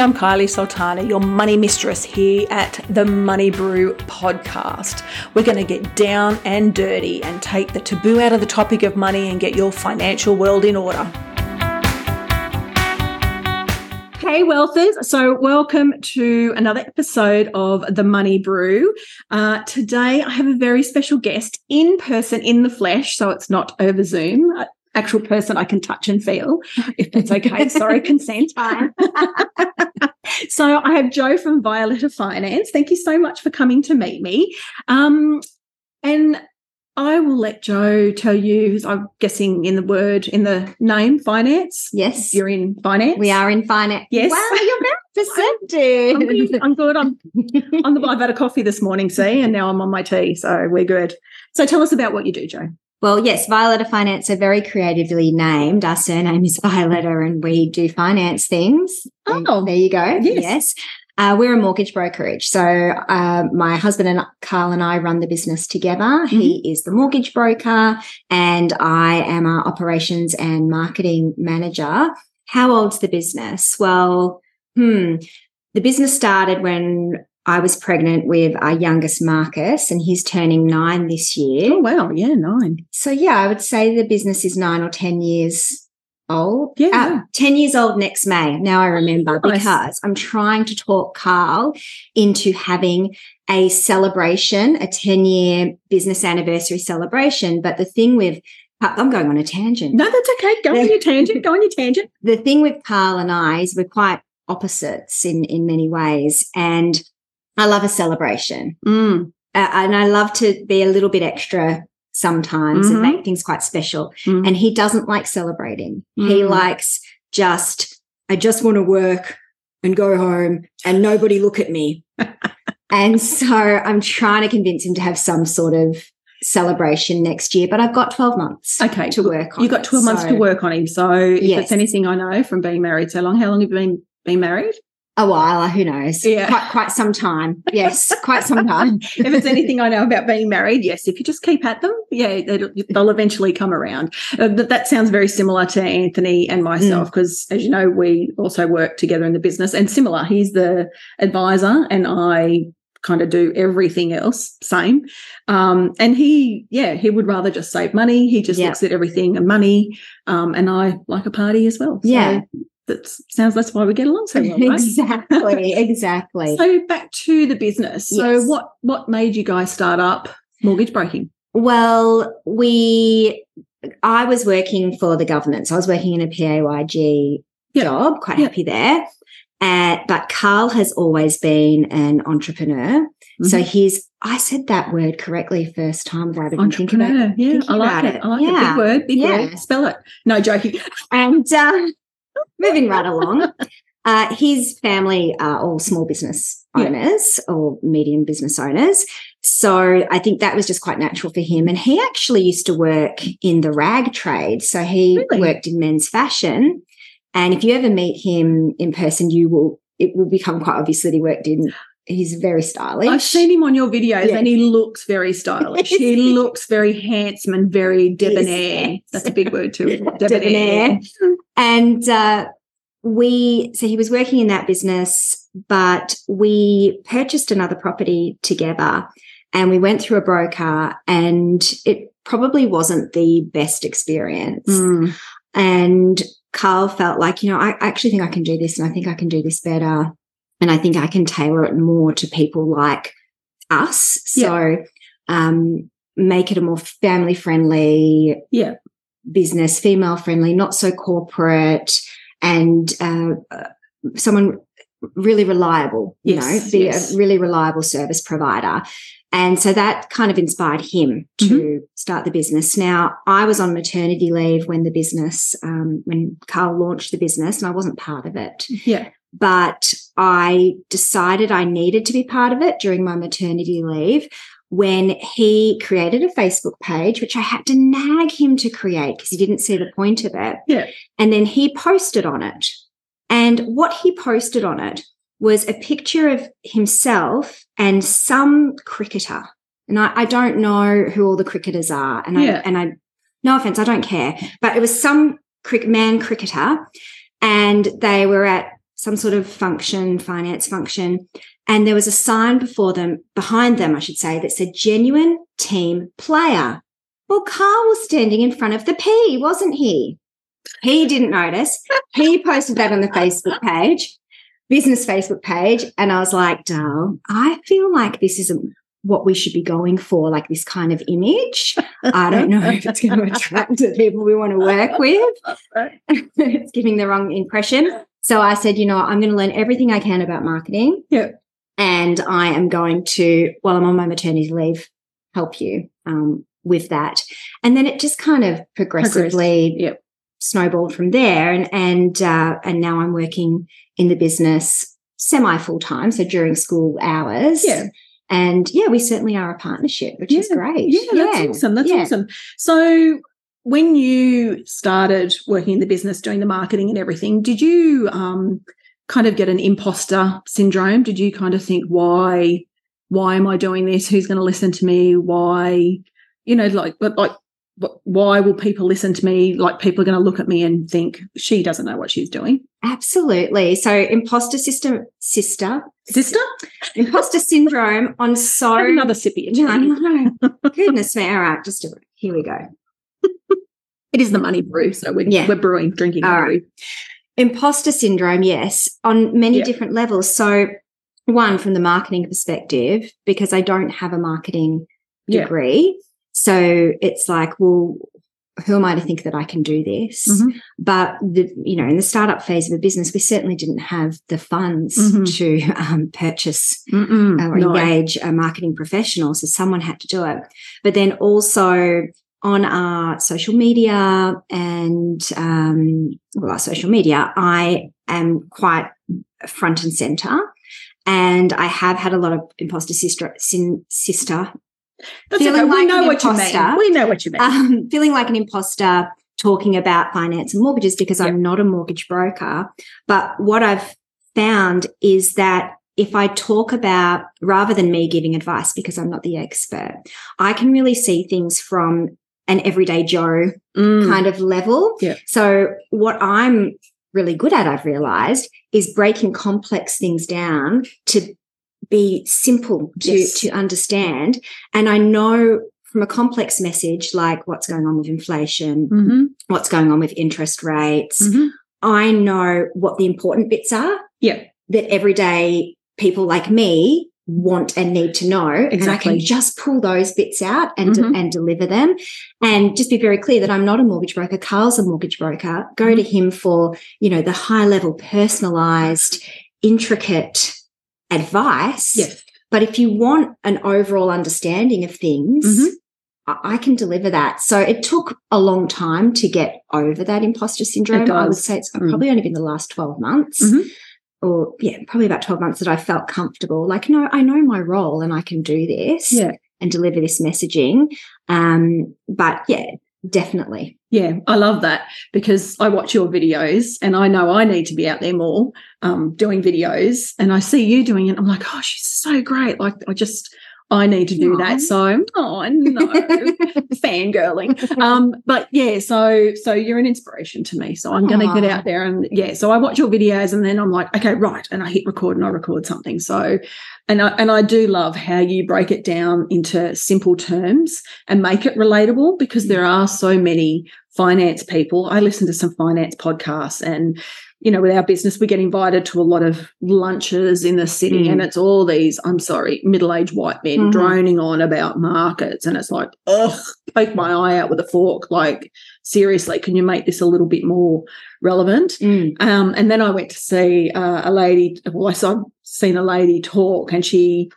I'm Kylie Sultana, your money mistress here at the Money Brew podcast. We're going to get down and dirty and take the taboo out of the topic of money and get your financial world in order. Hey, wealthers. So, welcome to another episode of The Money Brew. Uh, today, I have a very special guest in person, in the flesh. So, it's not over Zoom actual person I can touch and feel, if that's okay. Sorry, consent. so I have Jo from Violeta Finance. Thank you so much for coming to meet me. Um, and I will let Jo tell you, I'm guessing in the word, in the name, finance. Yes. You're in finance. We are in finance. Yes. Wow, you're very percentage. I'm good. I'm good. I'm, I'm the, I've had a coffee this morning, see, and now I'm on my tea. So we're good. So tell us about what you do, Jo. Well, yes, Violeta Finance are very creatively named. Our surname is Violeta and we do finance things. Oh, there you go. Yes. yes. Uh, we're a mortgage brokerage. So uh, my husband and Carl and I run the business together. Mm-hmm. He is the mortgage broker and I am our operations and marketing manager. How old's the business? Well, hmm, the business started when I was pregnant with our youngest Marcus, and he's turning nine this year. Oh, wow. Yeah, nine. So, yeah, I would say the business is nine or 10 years old. Yeah. Uh, 10 years old next May. Now I remember nice. because I'm trying to talk Carl into having a celebration, a 10 year business anniversary celebration. But the thing with I'm going on a tangent. No, that's okay. Go on your tangent. Go on your tangent. The thing with Carl and I is we're quite opposites in in many ways, and I love a celebration. Mm. Uh, and I love to be a little bit extra sometimes mm-hmm. and make things quite special. Mm. And he doesn't like celebrating. Mm. He likes just, I just want to work and go home and nobody look at me. and so I'm trying to convince him to have some sort of celebration next year, but I've got 12 months okay, to work on. You've got 12 it, months so. to work on him. So if yes. it's anything I know from being married so long, how long have you been, been married? A while, who knows? Yeah. Quite, quite some time. Yes, quite some time. if it's anything I know about being married, yes, if you just keep at them, yeah, they'll eventually come around. Uh, but that sounds very similar to Anthony and myself because, mm. as you know, we also work together in the business and similar. He's the advisor and I kind of do everything else same um, and he yeah he would rather just save money he just yep. looks at everything and money um, and i like a party as well so yeah that sounds that's why we get along so well. Right? exactly, exactly. So back to the business. So yes. what what made you guys start up mortgage broking? Well, we I was working for the government. So I was working in a PAYG yep. job, quite yep. happy there. Uh, but Carl has always been an entrepreneur. Mm-hmm. So he's, I said that word correctly first time even thinking about it. Yeah, I like it. it. I like yeah. it. Big word, big yeah. word. Spell it. No, joking. And uh, moving right along. Uh, his family are all small business owners yeah. or medium business owners. So I think that was just quite natural for him. And he actually used to work in the rag trade. So he really? worked in men's fashion. And if you ever meet him in person, you will, it will become quite obvious that he worked in he's very stylish. I've seen him on your videos yeah. and he looks very stylish. he looks very handsome and very debonair. That's a big word too. debonair. debonair. And uh, we, so he was working in that business, but we purchased another property together and we went through a broker and it probably wasn't the best experience. Mm. And Carl felt like, you know, I actually think I can do this and I think I can do this better. And I think I can tailor it more to people like us. So, yeah. um, make it a more family friendly yeah. Business, female friendly, not so corporate, and uh, someone really reliable, you yes, know, be yes. a really reliable service provider. And so that kind of inspired him to mm-hmm. start the business. Now, I was on maternity leave when the business, um, when Carl launched the business, and I wasn't part of it. Yeah. But I decided I needed to be part of it during my maternity leave when he created a Facebook page, which I had to nag him to create because he didn't see the point of it. Yeah. And then he posted on it. And what he posted on it was a picture of himself and some cricketer. And I, I don't know who all the cricketers are. And yeah. I and I no offense, I don't care. But it was some crick, man cricketer. And they were at some sort of function, finance function, and there was a sign before them, behind them, I should say, that said genuine team player. Well, Carl was standing in front of the P, wasn't he? He didn't notice. He posted that on the Facebook page, business Facebook page. And I was like, Dal, I feel like this isn't what we should be going for, like this kind of image. I don't know if it's going to attract the people we want to work with. it's giving the wrong impression. So I said, you know, I'm going to learn everything I can about marketing. Yeah. And I am going to, while I'm on my maternity leave, help you um, with that. And then it just kind of progressively Yep. snowballed from there. And and uh, and now I'm working in the business semi full time, so during school hours. Yeah. And yeah, we certainly are a partnership, which is Yeah. great. Yeah, that's awesome. That's yeah. awesome. So when you started working in the business, doing the marketing and everything, did you um, kind of get an imposter syndrome? Did you kind of think, why, why am I doing this? Who's going to listen to me? Why, you know, like, but like, wh- why will people listen to me? Like, people are going to look at me and think she doesn't know what she's doing. Absolutely. So imposter system sister Sister, imposter syndrome on so another sip of your tea. Goodness me. All right, just a, here we go. It is the money brew, so we're, Yeah. we're brewing, drinking. All right. brew. Imposter syndrome, yes, on many Yeah. different levels. So, one from the marketing perspective, because I don't have a marketing Yeah. degree. So it's like, well, who am I to think that I can do this? Mhm. But the, you know, in the startup phase of a business, we certainly didn't have the funds Mhm. to um, purchase or no. engage a marketing professional. So someone had to do it. But then also on our social media and um, well, our social media, I am quite front and center. And I have had a lot of imposter sister, sin, sister That's feeling okay. We like know what you mean. We know what you mean. um, feeling like an imposter talking about finance and mortgages because I'm not a mortgage broker. But what I've found is that if I talk about, rather than me giving advice because I'm not the expert, I can really see things from an everyday Joe Mm. kind of level. Yeah. So what I'm really good at, I've realized, is breaking complex things down to be simple to, Yes. to understand. And I know from a complex message like what's going on with inflation, Mhm. what's going on with interest rates, Mhm. I know what the important bits are Yeah. that everyday people like me want and need to know. And I can just pull those bits out and, Mhm. and deliver them. And just be very clear that I'm not a mortgage broker. Carl's a mortgage broker. Go Mm-hmm. to him for, you know, the high level, personalized, intricate advice. Yes. But if you want an overall understanding of things, Mhm. I I can deliver that. So it took a long time to get over that imposter syndrome. I would say it's Mm. probably only been the last 12 months Mhm. Or yeah, probably about 12 months that I felt comfortable. Like, no, I know my role and I can do this Yeah. and deliver this messaging. Um, but yeah, definitely. Yeah, I love that because I watch your videos and I know I need to be out there more um, doing videos and I see you doing it. I'm like, oh, she's so great. Like, I just, I need to do Aw. that. So, oh, no, fangirling. Um, but yeah, so, so you're an inspiration to me. So I'm going to get out there and yeah, so I watch your videos and then I'm like, okay, right. And I hit record and I record something. So, and I, and I do love how you break it down into simple terms and make it relatable because there are so many finance people. I listen to some finance podcasts and you know, with our business, we get invited to a lot of lunches in the city, Mm. and it's all these, I'm sorry, middle aged white men Mhm. droning on about markets. And it's like, ugh, poke my eye out with a fork. Like, seriously, can you make this a little bit more relevant? Mm. Um, and then I went to see uh, a lady. Well, I saw seen a lady talk, and she,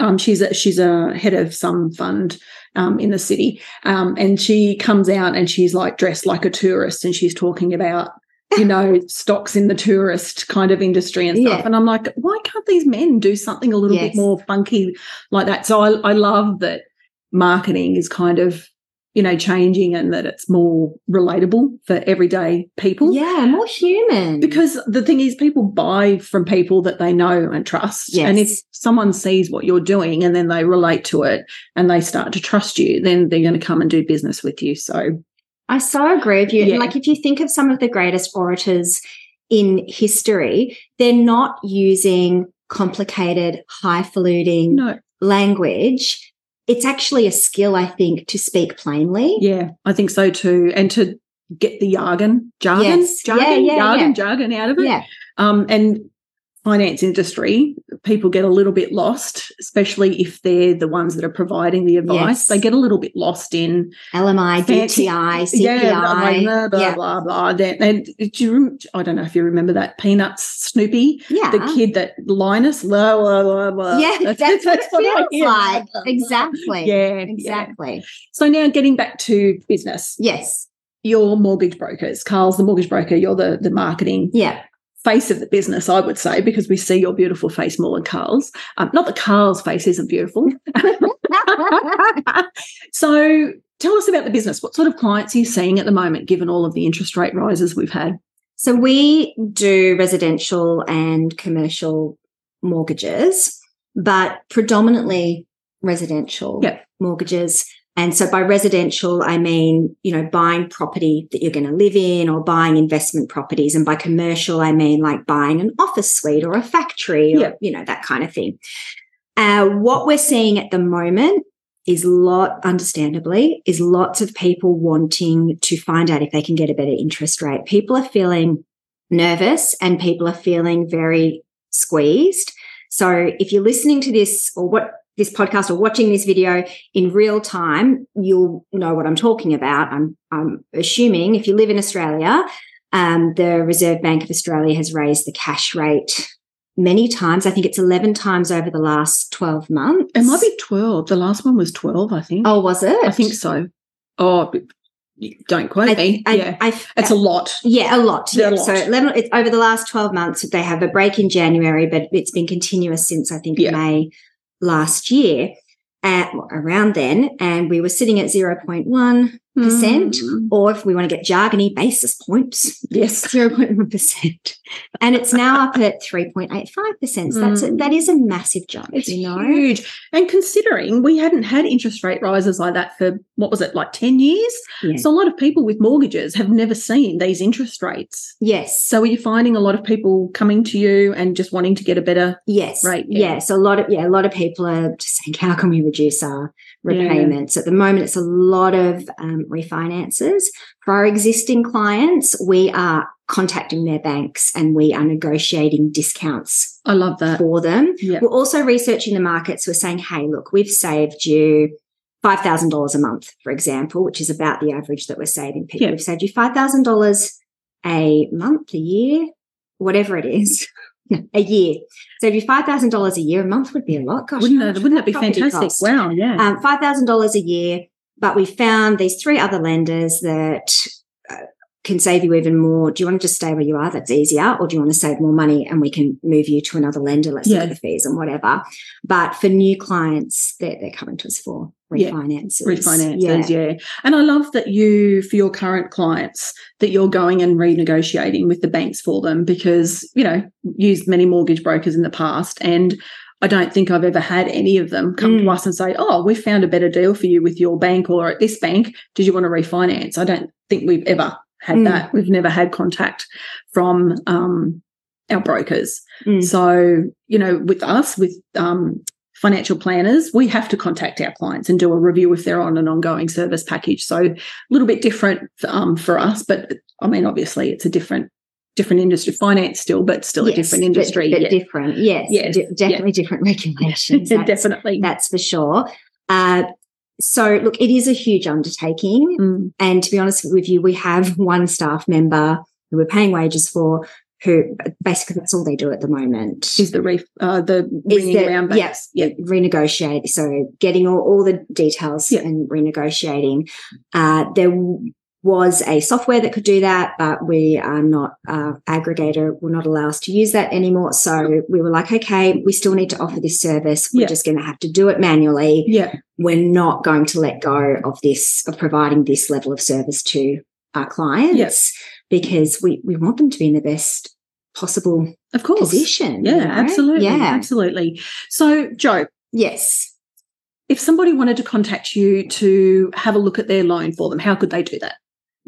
um, she's a, she's a head of some fund um, in the city, um, and she comes out and she's like dressed like a tourist, and she's talking about. You know, stocks in the tourist kind of industry and stuff. Yeah. And I'm like, why can't these men do something a little Yes. bit more funky like that? So I, I love that marketing is kind of, you know, changing and that it's more relatable for everyday people. Yeah, more human. Because the thing is, people buy from people that they know and trust. And if someone sees what you're doing and then they relate to it and they start to trust you, then they're going to come and do business with you. So, I so agree with you. Yeah. Like if you think of some of the greatest orators in history, they're not using complicated, highfalutin No. language. It's actually a skill, I think, to speak plainly. Yeah, I think so too. And to get the jargon, jargon, Yes. jargon, Yeah, yeah, jargon, jargon out of it. Yeah. Um, and finance industry, people get a little bit lost, especially if they're the ones that are providing the advice. Yes. They get a little bit lost in LMI, fancy- DTI, CPI. Yeah, blah blah yeah. blah blah. Then- And do you, I don't know if you remember that Peanuts Snoopy, Yeah. the kid that Linus, blah blah blah blah. Yeah, that's, what it I feels like. Exactly. Yeah, yeah. Exactly. So now getting back to business, Yes. your mortgage brokers. Carl's the mortgage broker. You're the the marketing Yeah. Face of the business, I would say, because we see your beautiful face more than Carl's. Um, not that Carl's face isn't beautiful. so tell us about the business. What sort of clients are you seeing at the moment, given all of the interest rate rises we've had? So we do residential and commercial mortgages, but predominantly residential Yep. mortgages. And so by residential, I mean, you know, buying property that you're going to live in or buying investment properties. And by commercial, I mean like buying an office suite or a factory or, Yep. you know, that kind of thing. Uh, what we're seeing at the moment is lot, understandably, is lots of people wanting to find out if they can get a better interest rate. People are feeling nervous and people are feeling very squeezed. So if you're listening to this or what this podcast or watching this video in real time, you'll know what I'm talking about. I'm, I'm assuming if you live in Australia, um, the Reserve Bank of Australia has raised the cash rate many times. I think it's 11 times over the last 12 months. It might be 12. The last one was 12, I think. Oh, was it? I think so. Oh, don't quote I, me. I, yeah. I, it's a lot. Yeah, a lot. Yeah, a lot. So 11, it's over the last 12 months, they have a break in January, but it's been continuous since I think Yeah. May last year at around then. And we were sitting at 0.1%, Mm. or if we want to get jargony, basis points, Yes. 0.1%. And it's now up at 3.85%. So that's a, Mm. that is a massive jump, It's you know? huge. And considering we hadn't had interest rate rises like that for what was it, like 10 years? Yeah. So a lot of people with mortgages have never seen these interest rates. Yes. So are you finding a lot of people coming to you and just wanting to get a better Yes. Right, yeah. Yes. A lot of yeah, a lot of people are just saying, how can we reduce our Yeah. repayments? At the moment, it's a lot of um, refinances. For our existing clients, we are contacting their banks and we are negotiating discounts I love that. for them. Yeah. We're also researching the markets. We're saying, hey, look, we've saved you $5,000 a month, for example, which is about the average that we're saving people. We've saved you $5,000 a month, a year, whatever it is, a year. So if you $5,000 a year, a month would be a lot. Gosh, wouldn't that, wouldn't that be fantastic? cost? Wow, yeah. Um, $5,000 a year, but we found these three other lenders that uh, can save you even more. Do you want to just stay where you are? That's easier. Or do you want to save more money and we can move you to another lender? Let's look at the fees and whatever. But for new clients, they're, they're coming to us for Yeah. refinances. refinances, yeah. And I love that you, for your current clients, that you're going and renegotiating with the banks for them because, you know, used many mortgage brokers in the past and I don't think I've ever had any of them come to Mm. us and say, Oh, we found a better deal for you with your bank or at this bank. Did you want to refinance? I don't think we've ever had Mm. that. We've never had contact from um, our brokers. Mm. So, you know, with us, with um, financial planners, we have to contact our clients and do a review if they're on an ongoing service package. So, a little bit different um, for us, but I mean, obviously, it's a different different industry, finance still, but still a different industry. But, yeah. different. Yes. Yeah, de- definitely different regulations. That's, definitely. that's for sure. Uh, so, look, it is a huge undertaking. Mm, And to be honest with you, we have one staff member who we're paying wages for who basically that's all they do at the moment. is the reef uh, the Is ringing around yeah, banks? Yeah, renegotiate. So getting all, all the details Yeah. and renegotiating. Uh, there was a software that could do that, but we are not uh, aggregator. Will not allow us to use that anymore. So we were like, okay, we still need to offer this service. We're Yeah. just going to have to do it manually. yeah, We're not going to let go of this of providing this level of service to our clients because we we want them to be in the best possible of course. position. Yeah, you know? absolutely, Yeah. absolutely. So, Jo, Yes. if somebody wanted to contact you to have a look at their loan for them, how could they do that?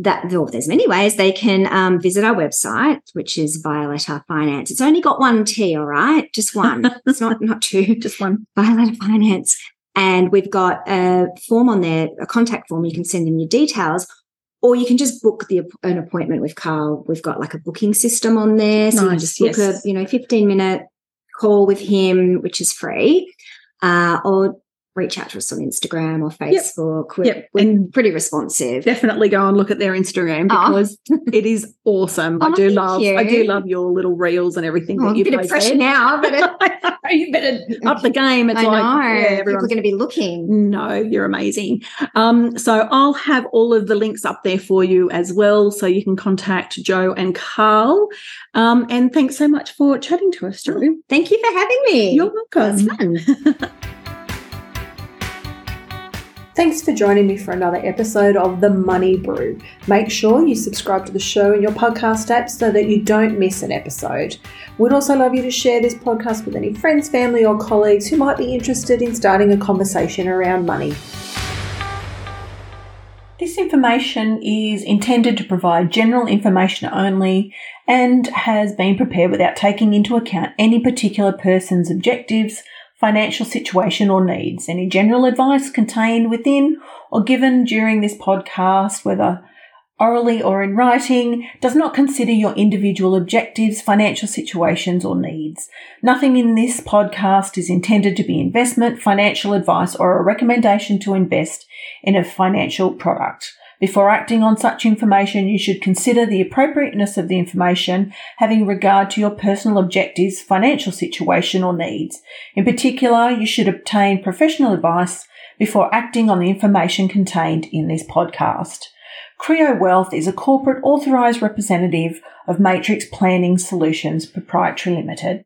That well, there's many ways they can um, visit our website, which is Violeta Finance. It's only got one T, all right, just one. it's not not two, just one. Violeta Finance, and we've got a form on there, a contact form. You can send them your details, or you can just book the an appointment with Carl. We've got like a booking system on there, so nice, you just book yes. a you know 15 minute call with him, which is free. Uh, or reach out to us on Instagram or Facebook. Yep. We're, yep. we're and pretty responsive. Definitely go and look at their Instagram oh. because oh. it is awesome. oh, I do love you. I do love your little reels and everything oh, that you bit of pressure now, but you better up the game. It's I like know. Yeah, everyone's going to be looking. No, you're amazing. Um, so I'll have all of the links up there for you as well, so you can contact Jo and Carl. Um, and thanks so much for chatting to us, Jo. Thank you for having me. You're welcome. fun. Thanks for joining me for another episode of The Money Brew. Make sure you subscribe to the show in your podcast app so that you don't miss an episode. We'd also love you to share this podcast with any friends, family, or colleagues who might be interested in starting a conversation around money. This information is intended to provide general information only and has been prepared without taking into account any particular person's objectives financial situation or needs. Any general advice contained within or given during this podcast, whether orally or in writing, does not consider your individual objectives, financial situations, or needs. Nothing in this podcast is intended to be investment, financial advice, or a recommendation to invest in a financial product. Before acting on such information, you should consider the appropriateness of the information having regard to your personal objectives, financial situation, or needs. In particular, you should obtain professional advice before acting on the information contained in this podcast. Creo Wealth is a corporate authorised representative of Matrix Planning Solutions Proprietary Limited.